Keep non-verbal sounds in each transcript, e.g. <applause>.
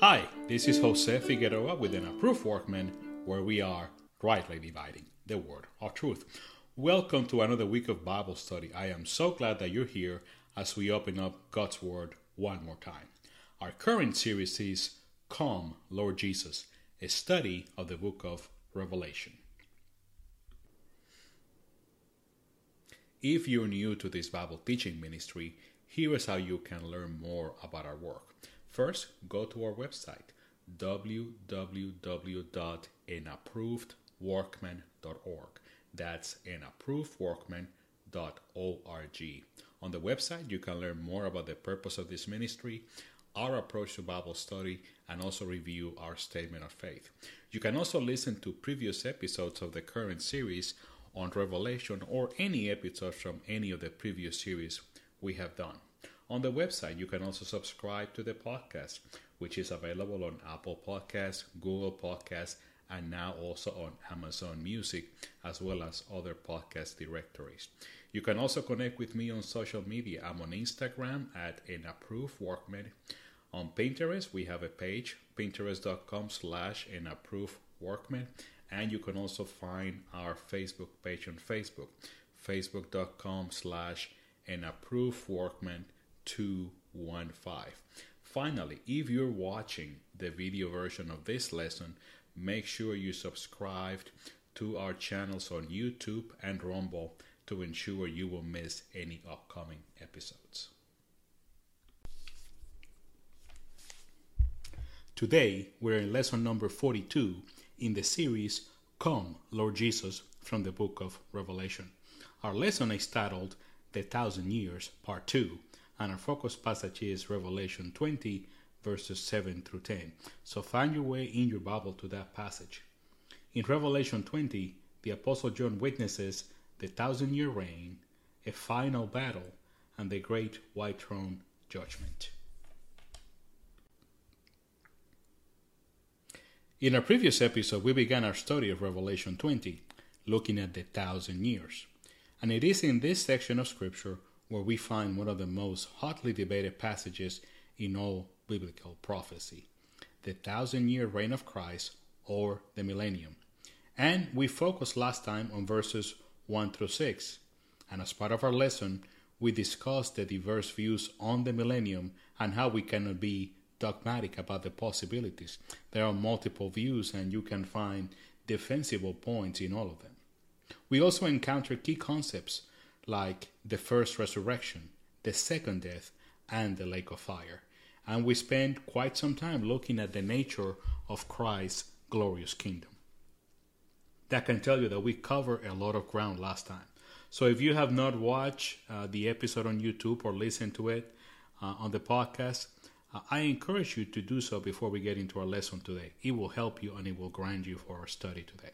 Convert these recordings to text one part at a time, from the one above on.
Hi, this is Jose Figueroa with an approved workman where we are rightly dividing the word of truth. Welcome to another week of Bible study. I am so glad that you're here as we open up God's Word one more time. Our current series is Come, Lord Jesus, a study of the book of Revelation. If you're new to this Bible teaching ministry, here is how you can learn more about our work. First, go to our website www.anapprovedworkman.org. That's anapprovedworkman.org. On the website, you can learn more about the purpose of this ministry, our approach to Bible study, and also review our statement of faith. You can also listen to previous episodes of the current series on Revelation or any episodes from any of the previous series we have done. On the website, you can also subscribe to the podcast, which is available on Apple Podcasts, Google Podcasts, and now also on Amazon Music, as well as other podcast directories. You can also connect with me on social media. I'm on Instagram at an approved workman. On Pinterest, we have a page, pinterest.com slash an approved workman. And you can also find our Facebook page on Facebook, facebook.com slash an approved workman 215. Finally, if you're watching the video version of this lesson, make sure you subscribe to our channels on YouTube and Rumble to ensure you will miss any upcoming episodes. Today, we're in lesson number 42 in the series Come, Lord Jesus, from the book of Revelation. Our lesson is titled The Thousand Years, Part 2, and our focus passage is Revelation 20, verses 7 through 10. So find your way in your Bible to that passage. In Revelation 20, the Apostle John witnesses the thousand year reign, a final battle, and the great white throne judgment. In our previous episode, we began our study of Revelation 20, looking at the thousand years. And it is in this section of Scripture where we find one of the most hotly debated passages in all biblical prophecy the thousand year reign of Christ or the millennium. And we focused last time on verses 1 through 6. And as part of our lesson, we discussed the diverse views on the millennium and how we cannot be dogmatic about the possibilities. There are multiple views, and you can find defensible points in all of them. We also encounter key concepts like the first resurrection, the second death, and the lake of fire. And we spend quite some time looking at the nature of Christ's glorious kingdom. That can tell you that we covered a lot of ground last time. So if you have not watched uh, the episode on YouTube or listened to it uh, on the podcast, uh, I encourage you to do so before we get into our lesson today. It will help you and it will grind you for our study today.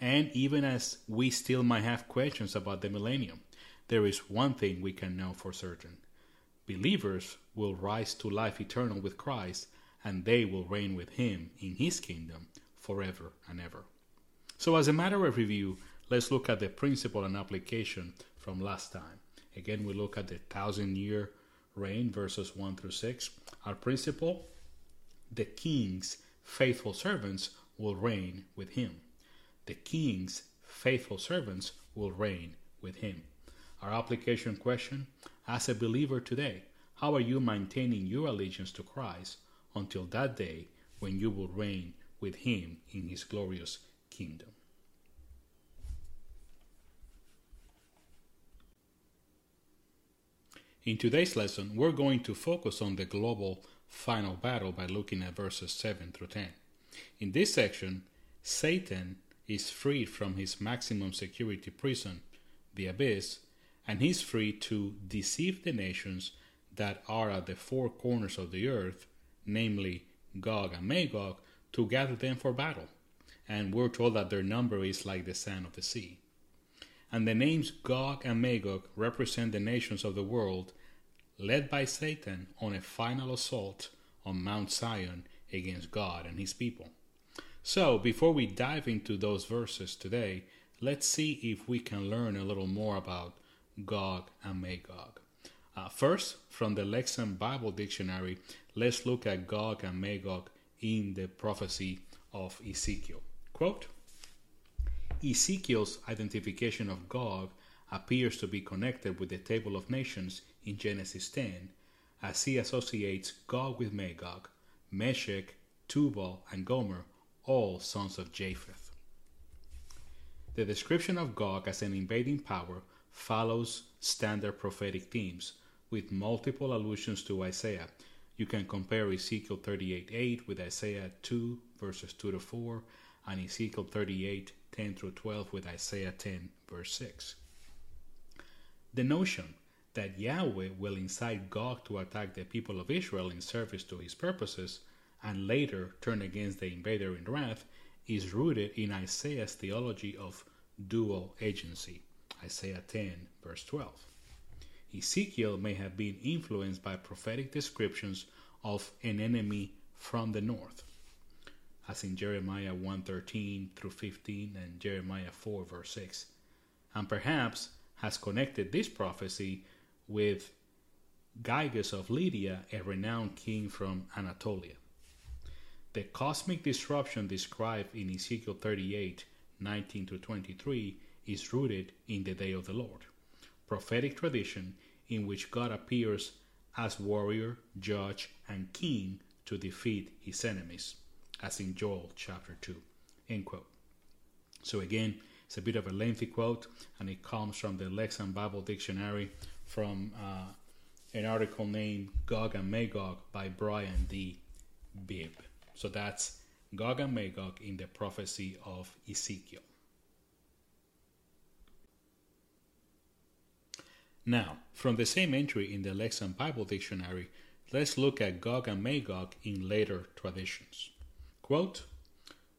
And even as we still might have questions about the millennium, there is one thing we can know for certain believers will rise to life eternal with Christ, and they will reign with Him in His kingdom forever and ever. So, as a matter of review, let's look at the principle and application from last time. Again, we look at the thousand year reign, verses 1 through 6. Our principle the king's faithful servants will reign with him. The king's faithful servants will reign with him. Our application question As a believer today, how are you maintaining your allegiance to Christ until that day when you will reign with him in his glorious kingdom? In today's lesson, we're going to focus on the global final battle by looking at verses 7 through 10. In this section, Satan is freed from his maximum security prison, the abyss, and he's free to deceive the nations that are at the four corners of the earth, namely Gog and Magog, to gather them for battle. And we're told that their number is like the sand of the sea. And the names Gog and Magog represent the nations of the world led by Satan on a final assault on Mount Zion against God and his people. So, before we dive into those verses today, let's see if we can learn a little more about Gog and Magog. Uh, first, from the Lexham Bible Dictionary, let's look at Gog and Magog in the prophecy of Ezekiel. Quote Ezekiel's identification of Gog appears to be connected with the Table of Nations in Genesis 10, as he associates Gog with Magog, Meshech, Tubal, and Gomer, all sons of Japheth. The description of Gog as an invading power follows standard prophetic themes, with multiple allusions to Isaiah. You can compare Ezekiel 38 8 with Isaiah 2 verses 2 to 4, and Ezekiel 38 10 through 12 with Isaiah 10 verse 6. The notion that Yahweh will incite Gog to attack the people of Israel in service to his purposes and later turn against the invader in wrath is rooted in Isaiah's theology of dual agency. Isaiah 10, verse 12. Ezekiel may have been influenced by prophetic descriptions of an enemy from the north, as in Jeremiah 1:13 through 15 and Jeremiah 4 verse 6, and perhaps has connected this prophecy with Gyges of Lydia, a renowned king from Anatolia. The cosmic disruption described in Ezekiel 38 19 to 23 is rooted in the day of the Lord, prophetic tradition in which God appears as warrior, judge, and king to defeat his enemies, as in Joel chapter 2. End quote. So again, it's a bit of a lengthy quote, and it comes from the Lexham Bible Dictionary from uh, an article named Gog and Magog by Brian D. Bibb. So that's Gog and Magog in the prophecy of Ezekiel. Now, from the same entry in the Lexham Bible Dictionary, let's look at Gog and Magog in later traditions. Quote,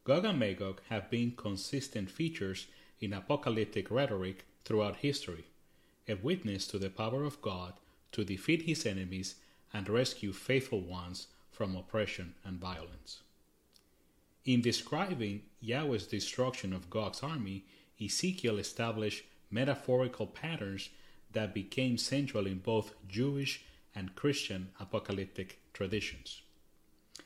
Gog and Magog have been consistent features in apocalyptic rhetoric throughout history, a witness to the power of God to defeat his enemies and rescue faithful ones from oppression and violence. In describing Yahweh's destruction of Gog's army, Ezekiel established metaphorical patterns that became central in both Jewish and Christian apocalyptic traditions.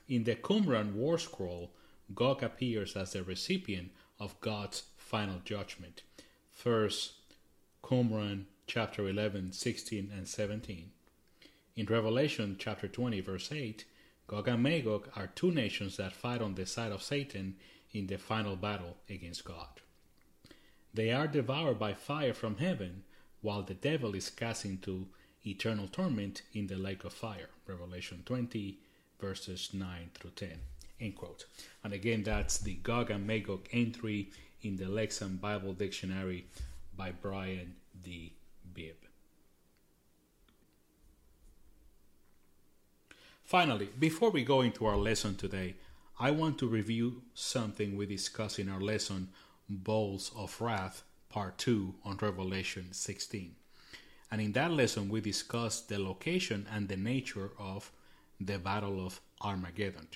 In the Qumran War Scroll, Gog appears as the recipient of God's final judgment. First Qumran chapter 11, 16, and 17. In Revelation chapter 20, verse 8, Gog and Magog are two nations that fight on the side of Satan in the final battle against God. They are devoured by fire from heaven, while the devil is cast into eternal torment in the lake of fire. Revelation 20, verses 9 through 10. End quote. And again, that's the Gog and Magog entry in the Lexham Bible Dictionary by Brian D. Bibb. Finally, before we go into our lesson today, I want to review something we discussed in our lesson, Bowls of Wrath, Part 2 on Revelation 16. And in that lesson, we discussed the location and the nature of the Battle of Armageddon.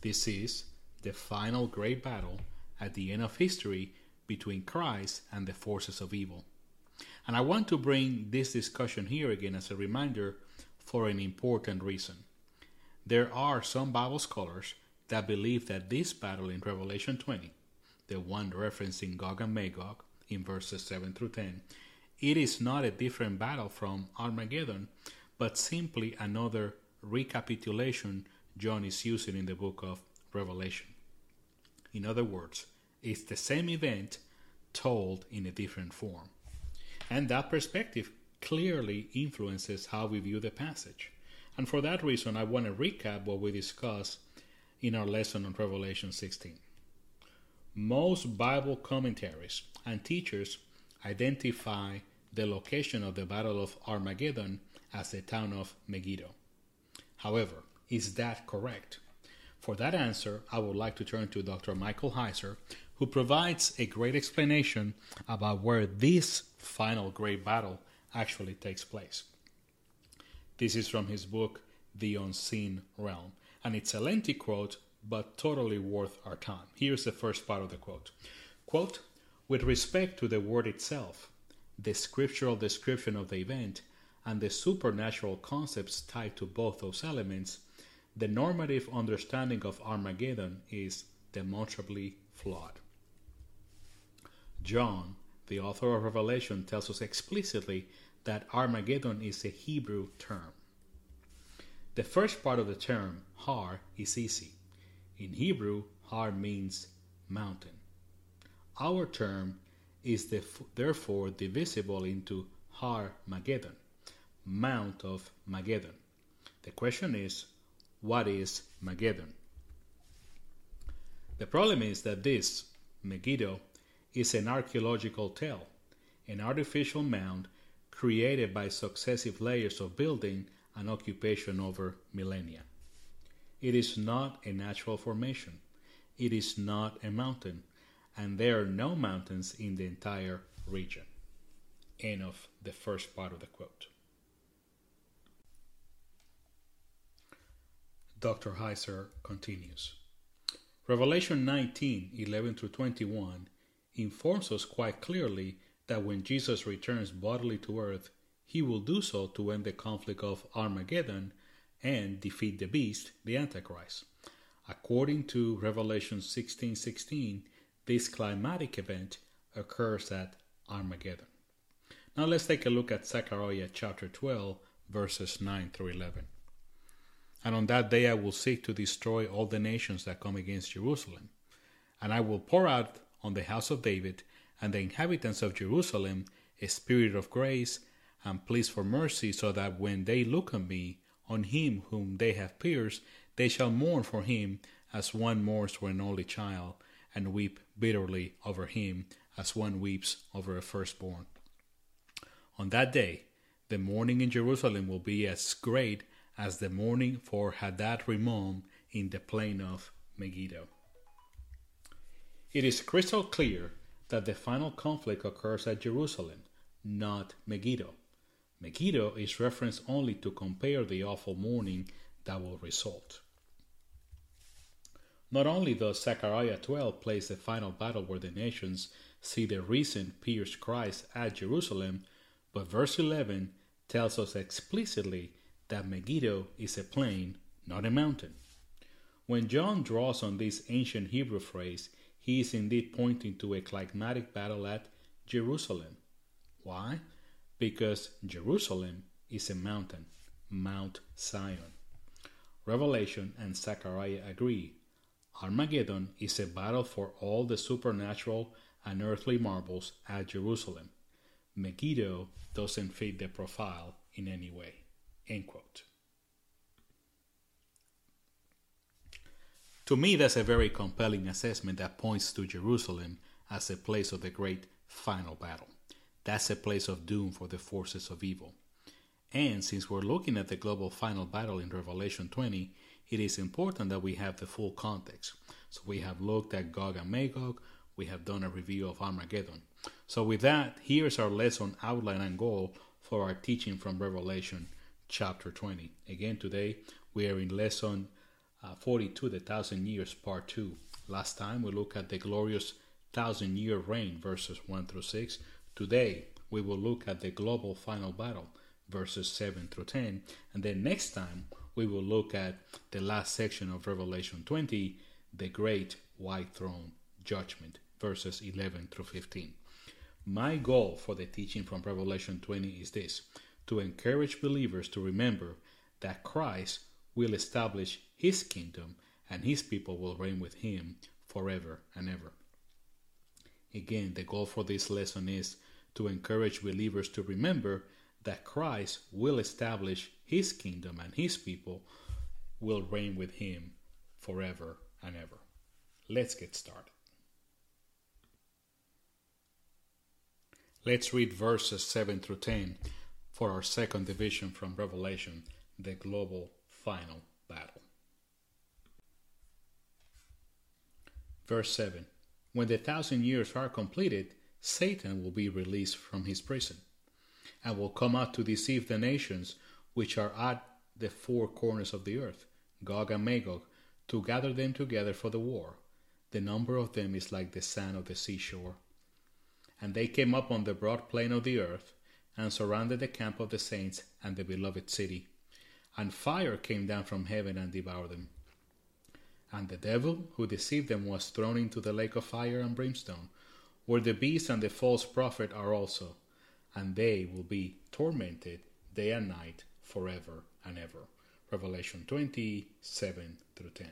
This is the final great battle at the end of history between Christ and the forces of evil. And I want to bring this discussion here again as a reminder for an important reason. There are some Bible scholars that believe that this battle in Revelation 20, the one referencing Gog and Magog in verses 7 through 10, it is not a different battle from Armageddon, but simply another recapitulation John is using in the book of Revelation. In other words, it's the same event told in a different form. And that perspective clearly influences how we view the passage. And for that reason, I want to recap what we discussed in our lesson on Revelation 16. Most Bible commentaries and teachers identify the location of the Battle of Armageddon as the town of Megiddo. However, is that correct? For that answer, I would like to turn to Dr. Michael Heiser, who provides a great explanation about where this final great battle actually takes place. This is from his book, The Unseen Realm, and it's a lengthy quote, but totally worth our time. Here's the first part of the quote. Quote, with respect to the word itself, the scriptural description of the event, and the supernatural concepts tied to both those elements, the normative understanding of Armageddon is demonstrably flawed. John, the author of Revelation, tells us explicitly that Armageddon is a Hebrew term. The first part of the term, har, is easy. In Hebrew, har means mountain. Our term is therefore divisible into Har Mageddon, Mount of Mageddon. The question is, what is Mageddon? The problem is that this, Megiddo, is an archaeological tell, an artificial mound created by successive layers of building and occupation over millennia. It is not a natural formation. It is not a mountain, and there are no mountains in the entire region. End of the first part of the quote. Dr. Heiser continues. Revelation 19 11 through 21 informs us quite clearly that when Jesus returns bodily to earth, he will do so to end the conflict of Armageddon and defeat the beast, the Antichrist. According to Revelation 16 16, this climatic event occurs at Armageddon. Now let's take a look at Zechariah chapter 12, verses 9 through 11. And on that day I will seek to destroy all the nations that come against Jerusalem. And I will pour out on the house of David and the inhabitants of Jerusalem a spirit of grace and pleas for mercy, so that when they look on me, on him whom they have pierced, they shall mourn for him as one mourns for an only child, and weep bitterly over him as one weeps over a firstborn. On that day, the mourning in Jerusalem will be as great as the mourning for Hadad Rimmon in the plain of Megiddo. It is crystal clear that the final conflict occurs at Jerusalem, not Megiddo. Megiddo is referenced only to compare the awful mourning that will result. Not only does Zechariah 12 place the final battle where the nations see the recent pierced Christ at Jerusalem, but verse 11 tells us explicitly that Megiddo is a plain, not a mountain. When John draws on this ancient Hebrew phrase, he is indeed pointing to a climatic battle at Jerusalem. Why? Because Jerusalem is a mountain, Mount Zion. Revelation and Zechariah agree Armageddon is a battle for all the supernatural and earthly marbles at Jerusalem. Megiddo doesn't fit the profile in any way. End quote. To me, that's a very compelling assessment that points to Jerusalem as a place of the great final battle. That's a place of doom for the forces of evil. And since we're looking at the global final battle in Revelation 20, it is important that we have the full context. So we have looked at Gog and Magog, we have done a review of Armageddon. So with that, here's our lesson outline and goal for our teaching from Revelation chapter 20. Again, today we are in lesson uh, 42, the thousand years, part 2. Last time we looked at the glorious thousand year reign, verses 1 through 6. Today we will look at the global final battle, verses 7 through 10. And then next time we will look at the last section of Revelation 20, the great white throne judgment, verses 11 through 15. My goal for the teaching from Revelation 20 is this to encourage believers to remember that Christ will establish his kingdom and his people will reign with him forever and ever. Again, the goal for this lesson is to encourage believers to remember that Christ will establish his kingdom and his people will reign with him forever and ever. Let's get started. Let's read verses 7 through 10 for our second division from Revelation, the global final battle. Verse 7 When the thousand years are completed, Satan will be released from his prison and will come out to deceive the nations which are at the four corners of the earth, Gog and Magog, to gather them together for the war. The number of them is like the sand of the seashore. And they came up on the broad plain of the earth, and surrounded the camp of the saints and the beloved city. And fire came down from heaven and devoured them. And the devil who deceived them was thrown into the lake of fire and brimstone, where the beast and the false prophet are also, and they will be tormented day and night forever and ever. Revelation 27 through 10.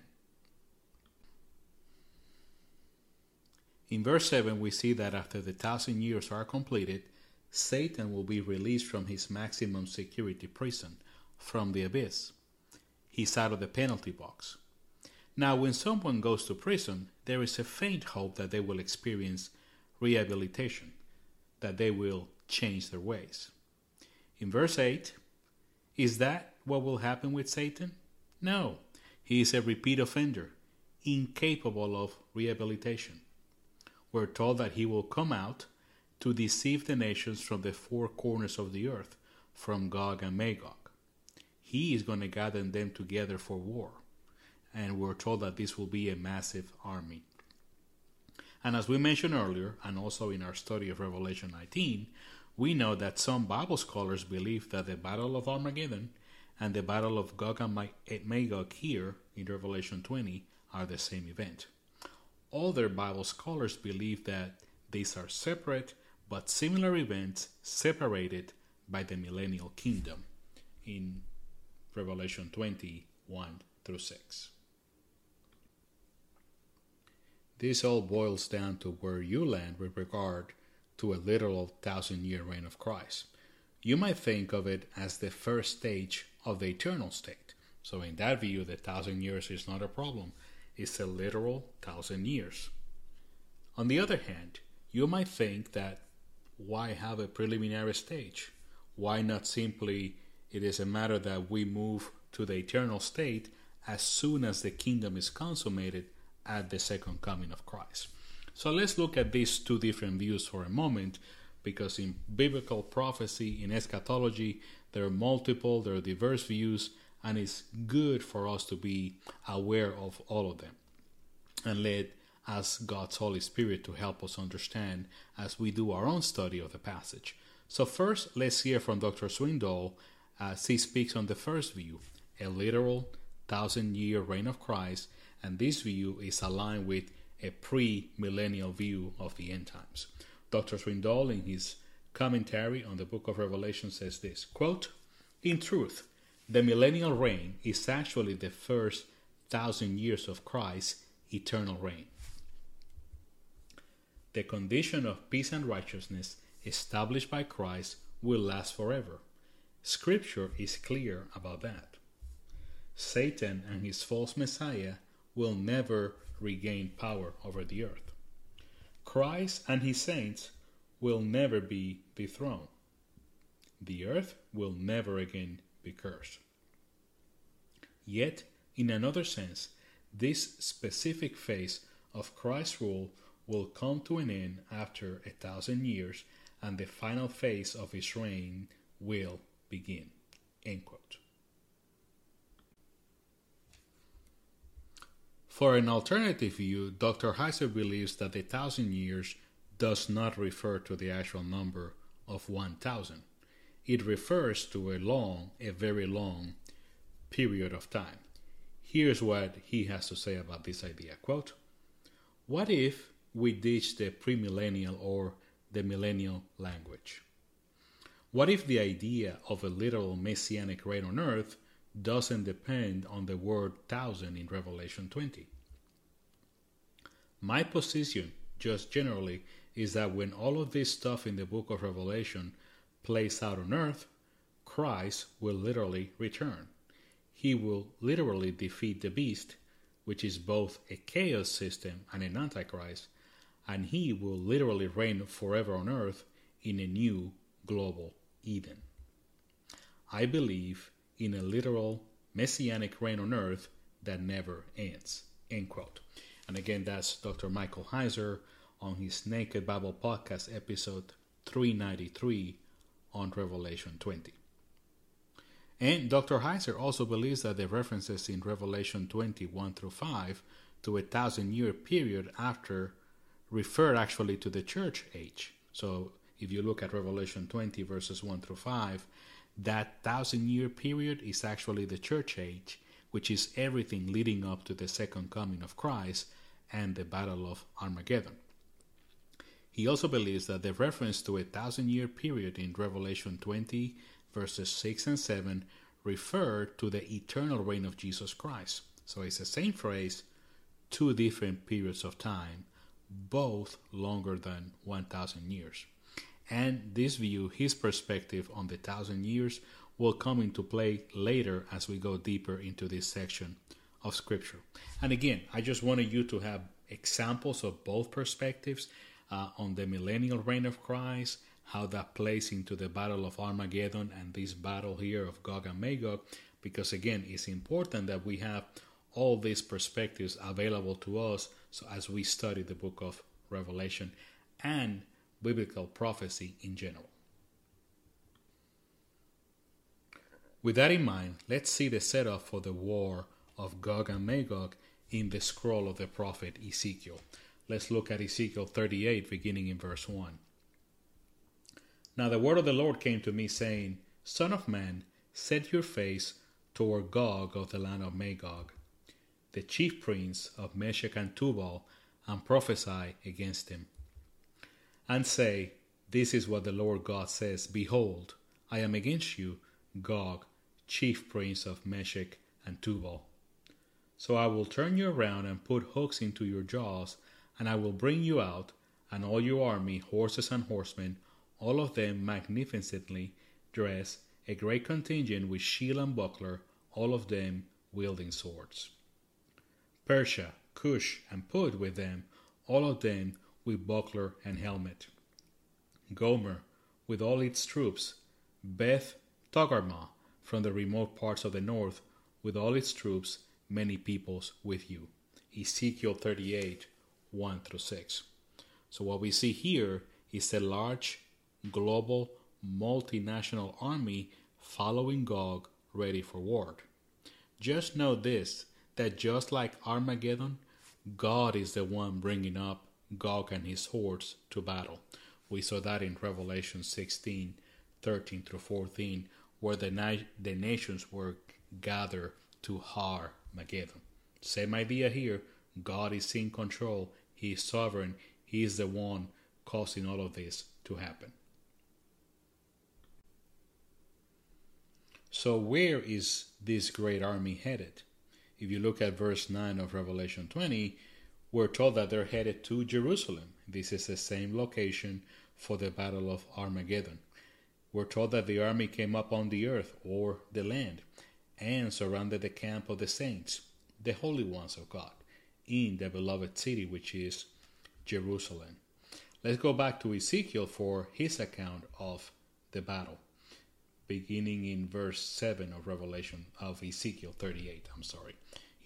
In verse 7, we see that after the thousand years are completed, Satan will be released from his maximum security prison, from the abyss. He's out of the penalty box. Now, when someone goes to prison, there is a faint hope that they will experience rehabilitation, that they will change their ways. In verse 8, is that what will happen with Satan? No, he is a repeat offender, incapable of rehabilitation. We're told that he will come out to deceive the nations from the four corners of the earth, from Gog and Magog. He is going to gather them together for war. And we're told that this will be a massive army. And as we mentioned earlier, and also in our study of Revelation 19, we know that some Bible scholars believe that the Battle of Armageddon and the Battle of Gog and eh, Magog here in Revelation 20 are the same event. Other Bible scholars believe that these are separate but similar events separated by the millennial kingdom in Revelation 21 through 6. This all boils down to where you land with regard to a literal thousand year reign of Christ. You might think of it as the first stage of the eternal state. So, in that view, the thousand years is not a problem, it's a literal thousand years. On the other hand, you might think that why have a preliminary stage? Why not simply it is a matter that we move to the eternal state as soon as the kingdom is consummated at the second coming of Christ? So let's look at these two different views for a moment because in biblical prophecy, in eschatology, there are multiple, there are diverse views, and it's good for us to be aware of all of them and let ask God's Holy Spirit to help us understand as we do our own study of the passage. So, first, let's hear from Dr. Swindoll as he speaks on the first view, a literal thousand year reign of Christ, and this view is aligned with a pre millennial view of the end times. Dr. Swindoll, in his commentary on the book of Revelation, says this quote, In truth, the millennial reign is actually the first thousand years of Christ's eternal reign the condition of peace and righteousness established by Christ will last forever. Scripture is clear about that. Satan and his false Messiah will never regain power over the earth. Christ and his saints will never be dethroned. The earth will never again be cursed. Yet, in another sense, this specific phase of Christ's rule will come to an end after a thousand years, and the final phase of his reign will begin. For an alternative view, Dr. Heiser believes that the thousand years does not refer to the actual number of 1000. It refers to a long, a very long period of time. Here's what he has to say about this idea. Quote, What if we ditch the premillennial or the millennial language? What if the idea of a literal messianic reign on earth doesn't depend on the word thousand in Revelation 20? My position, just generally, is that when all of this stuff in the book of Revelation plays out on earth, Christ will literally return. He will literally defeat the beast, which is both a chaos system and an antichrist, and he will literally reign forever on earth in a new global Eden. I believe in a literal messianic reign on earth that never ends. End quote. And again, that's Dr. Michael Heiser on his Naked Bible Podcast, episode 393 on Revelation 20. And Dr. Heiser also believes that the references in Revelation 21 through 5 to a thousand year period after refer actually to the church age. So if you look at Revelation 20, verses 1 through 5, that thousand year period is actually the church age, which is everything leading up to the second coming of Christ and the Battle of Armageddon. He also believes that the reference to a thousand year period in Revelation 20, verses 6 and 7, refer to the eternal reign of Jesus Christ. So it's the same phrase, two different periods of time, both longer than 1,000 years. And this view, his perspective on the thousand years, will come into play later as we go deeper into this section of Scripture. And again, I just wanted you to have examples of both perspectives uh, on the millennial reign of Christ, how that plays into the battle of Armageddon and this battle here of Gog and Magog, because again, it's important that we have all these perspectives available to us so as we study the book of Revelation and biblical prophecy in general. With that in mind, let's see the setup for the war of Gog and Magog in the scroll of the prophet Ezekiel. Let's look at Ezekiel 38, beginning in verse 1. Now the word of the Lord came to me, saying, Son of man, set your face toward Gog of the land of Magog, the chief prince of Meshech and Tubal, and prophesy against him. And say, This is what the Lord God says Behold, I am against you, Gog, chief prince of Meshech and Tubal. So I will turn you around and put hooks into your jaws, and I will bring you out, and all your army, horses and horsemen, all of them magnificently dressed, a great contingent with shield and buckler, all of them wielding swords. Persia, Cush, and Put with them, all of them with buckler and helmet. Gomer, with all its troops, Beth Togarmah, from the remote parts of the north, with all its troops, many peoples with you. Ezekiel 38, 1 through 6. So, what we see here is a large, global, multinational army following Gog, ready for war. Just know this that just like Armageddon, God is the one bringing up Gog and his hordes to battle. We saw that in Revelation 16, 13 through 14, where the, na- the nations were gathered to Har Mageddon. Same idea here. God is in control. He is sovereign. He is the one causing all of this to happen. So, where is this great army headed? If you look at verse 9 of Revelation 20, we're told that they're headed to Jerusalem. This is the same location for the Battle of Armageddon. We're told that the army came up on the earth or the land and surrounded the camp of the saints, the holy ones of God, in the beloved city which is Jerusalem. Let's go back to Ezekiel for his account of the battle, beginning in verse 7 of Revelation of Ezekiel 38. I'm sorry.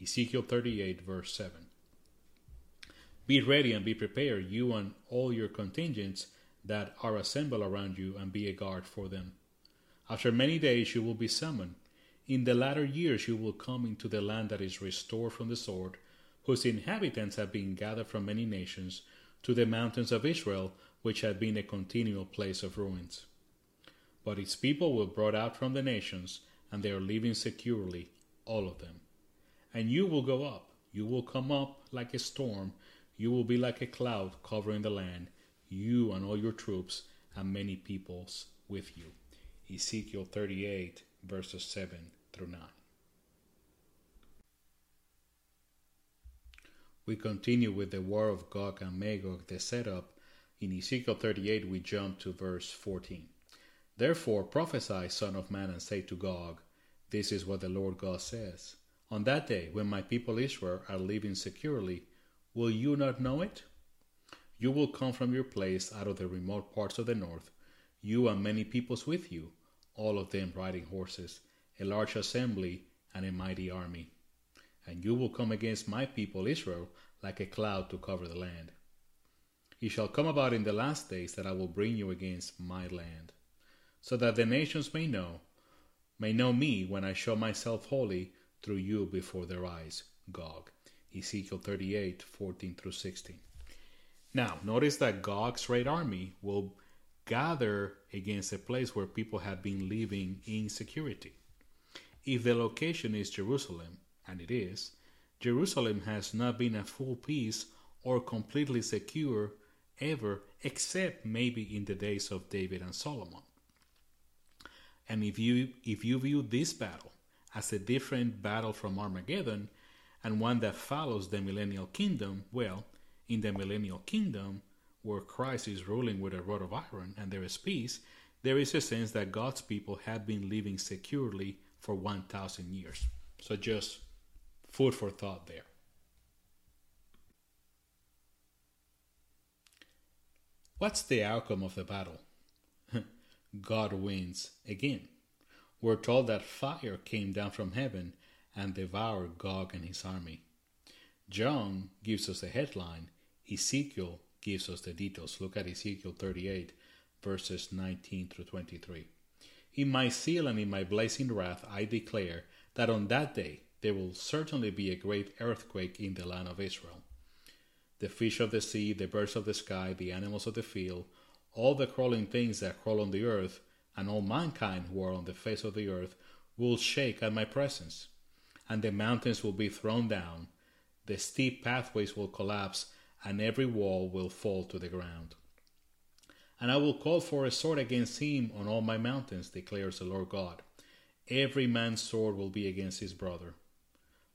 Ezekiel 38, verse 7. Be ready and be prepared, you and all your contingents that are assembled around you, and be a guard for them. After many days you will be summoned. In the latter years you will come into the land that is restored from the sword, whose inhabitants have been gathered from many nations, to the mountains of Israel, which had been a continual place of ruins. But its people were brought out from the nations, and they are living securely, all of them. And you will go up, you will come up like a storm you will be like a cloud covering the land, you and all your troops, and many peoples with you. Ezekiel 38, verses 7 through 9. We continue with the war of Gog and Magog, the setup. In Ezekiel 38, we jump to verse 14. Therefore prophesy, Son of Man, and say to Gog, This is what the Lord God says. On that day, when my people Israel are living securely, Will you not know it? You will come from your place out of the remote parts of the north, you and many peoples with you, all of them riding horses, a large assembly and a mighty army. And you will come against my people Israel like a cloud to cover the land. It shall come about in the last days that I will bring you against my land, so that the nations may know, may know me when I show myself holy through you before their eyes, Gog. Ezekiel 38 14 through 16. Now, notice that Gog's great army will gather against a place where people have been living in security. If the location is Jerusalem, and it is, Jerusalem has not been at full peace or completely secure ever, except maybe in the days of David and Solomon. And if you if you view this battle as a different battle from Armageddon and one that follows the millennial kingdom, well, in the millennial kingdom, where Christ is ruling with a rod of iron and there is peace, there is a sense that God's people have been living securely for 1,000 years. So just food for thought there. What's the outcome of the battle? <laughs> God wins again. We're told that fire came down from heaven and devour Gog and his army. John gives us the headline, Ezekiel gives us the details. Look at Ezekiel 38, verses 19 through 23. In my zeal and in my blazing wrath, I declare that on that day there will certainly be a great earthquake in the land of Israel. The fish of the sea, the birds of the sky, the animals of the field, all the crawling things that crawl on the earth, and all mankind who are on the face of the earth will shake at my presence. And the mountains will be thrown down, the steep pathways will collapse, and every wall will fall to the ground. And I will call for a sword against him on all my mountains, declares the Lord God. Every man's sword will be against his brother.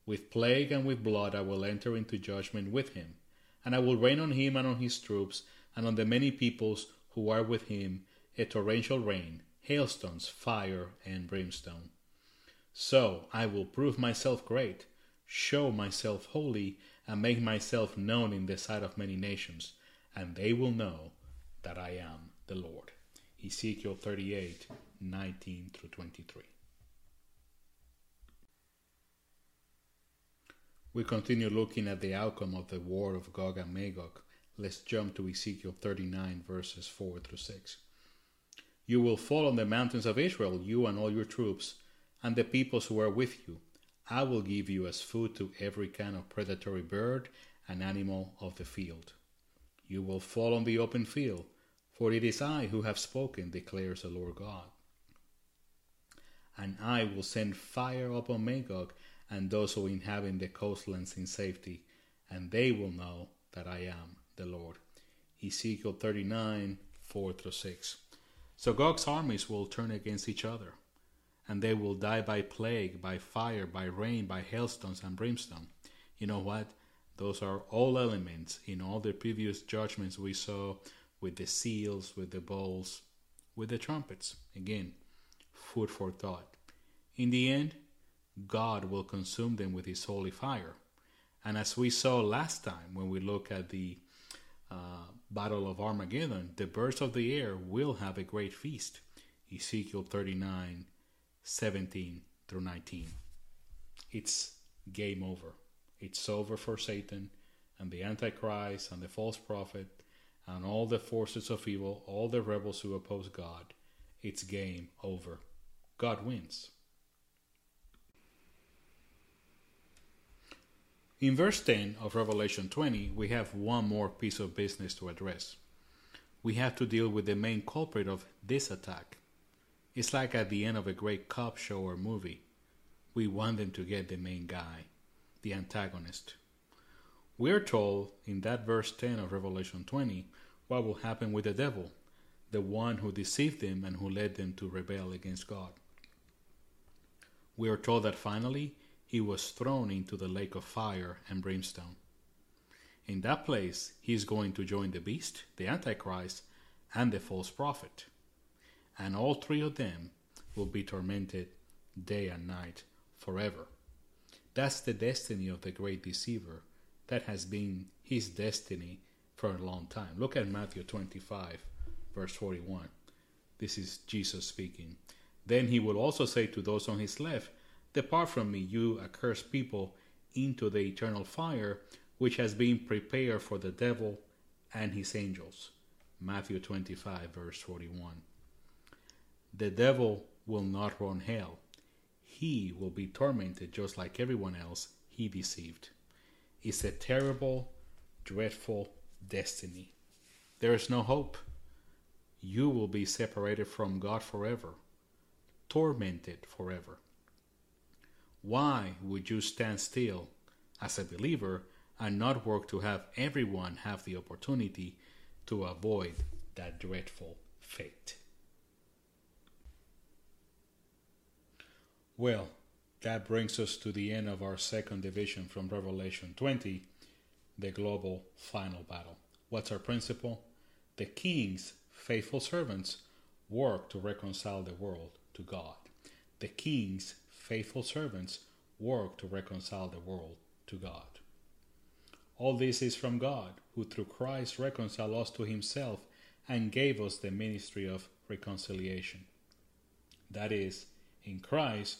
With plague and with blood I will enter into judgment with him, and I will rain on him and on his troops, and on the many peoples who are with him, a torrential rain, hailstones, fire, and brimstone. So I will prove myself great, show myself holy, and make myself known in the sight of many nations, and they will know that I am the Lord. Ezekiel 38 19 through 23. We continue looking at the outcome of the war of Gog and Magog. Let's jump to Ezekiel 39, verses 4 through 6. You will fall on the mountains of Israel, you and all your troops, and the peoples who are with you. I will give you as food to every kind of predatory bird and animal of the field. You will fall on the open field, for it is I who have spoken, declares the Lord God. And I will send fire upon Magog and those who inhabit the coastlands in safety, and they will know that I am the Lord. Ezekiel 39 4 through 6. So Gog's armies will turn against each other, and they will die by plague, by fire, by rain, by hailstones and brimstone. You know what? Those are all elements in all the previous judgments we saw with the seals, with the bowls, with the trumpets. Again, food for thought. In the end, God will consume them with his holy fire. And as we saw last time when we look at the uh, Battle of Armageddon, the birds of the air will have a great feast. Ezekiel 39 17 through 19. It's game over. It's over for Satan and the Antichrist and the false prophet and all the forces of evil, all the rebels who oppose God. It's game over. God wins. In verse 10 of Revelation 20, we have one more piece of business to address. We have to deal with the main culprit of this attack. It's like at the end of a great cop show or movie. We want them to get the main guy the antagonist. We're told in that verse 10 of Revelation 20 what will happen with the devil, the one who deceived them and who led them to rebel against God. We are told that finally he was thrown into the lake of fire and brimstone. In that place, he is going to join the beast, the Antichrist, and the false prophet. And all three of them will be tormented day and night forever. That's the destiny of the great deceiver. That has been his destiny for a long time. Look at Matthew 25, verse 41. This is Jesus speaking. Then he will also say to those on his left, Depart from me, you accursed people, into the eternal fire, which has been prepared for the devil and his angels. Matthew 25, verse 41. The devil will not run hell he will be tormented just like everyone else he deceived. It's a terrible, dreadful destiny. There is no hope. you will be separated from God forever, tormented forever. Why would you stand still as a believer and not work to have everyone have the opportunity to avoid that dreadful fate? Well, that brings us to the end of our second division from Revelation 20, the global final battle. What's our principle? The king's faithful servants work to reconcile the world to God. The king's faithful servants work to reconcile the world to God. All this is from God, who through Christ reconciled us to himself and gave us the ministry of reconciliation. That is, in Christ,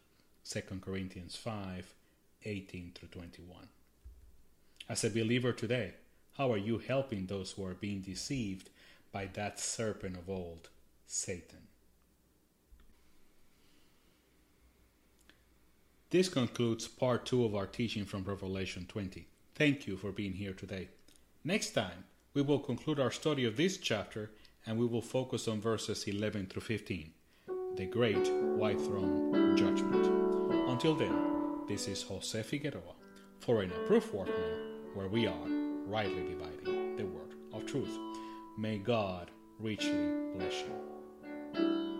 2 Corinthians 5 18 through 21. As a believer today, how are you helping those who are being deceived by that serpent of old, Satan? This concludes part two of our teaching from Revelation 20. Thank you for being here today. Next time, we will conclude our study of this chapter and we will focus on verses 11 through 15, the great white throne judgment. Until then, this is Jose Figueroa for an approved workman where we are rightly dividing the word of truth. May God richly bless you.